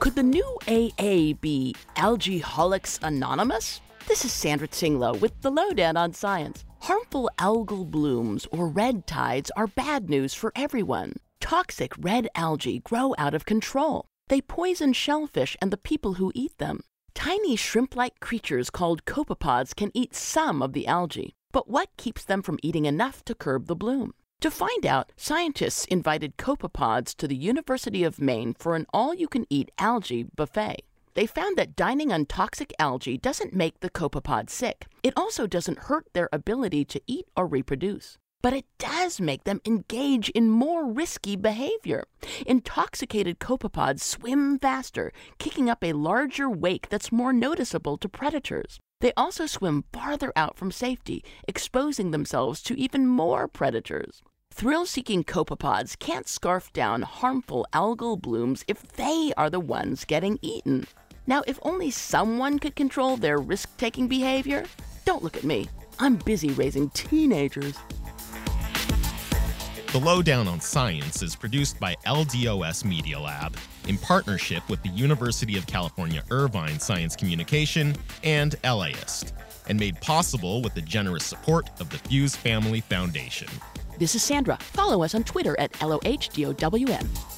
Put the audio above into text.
Could the new AA be Algeholics Anonymous? This is Sandra Tsing Loh with the Loh Down on Science. Harmful algal blooms or red tides are bad news for everyone. Toxic red algae grow out of control. They poison shellfish and the people who eat them. Tiny shrimp like creatures called copepods can eat some of the algae, but what keeps them from eating enough to curb the bloom? To find out, scientists invited copepods to the University of Maine for an all you can eat algae buffet. They found that dining on toxic algae doesn't make the copepod sick. It also doesn't hurt their ability to eat or reproduce. But it does make them engage in more risky behavior. Intoxicated copepods swim faster, kicking up a larger wake that's more noticeable to predators. They also swim farther out from safety, exposing themselves to even more predators. Thrill seeking copepods can't scarf down harmful algal blooms if they are the ones getting eaten. Now, if only someone could control their risk taking behavior, don't look at me. I'm busy raising teenagers. The Loh Down on Science is produced by LDOS Media Lab in partnership with the University of California Irvine Science Communication and LAist, and made possible with the generous support of the Fuse Family Foundation. This is Sandra. Follow us on Twitter at LOHDOWN.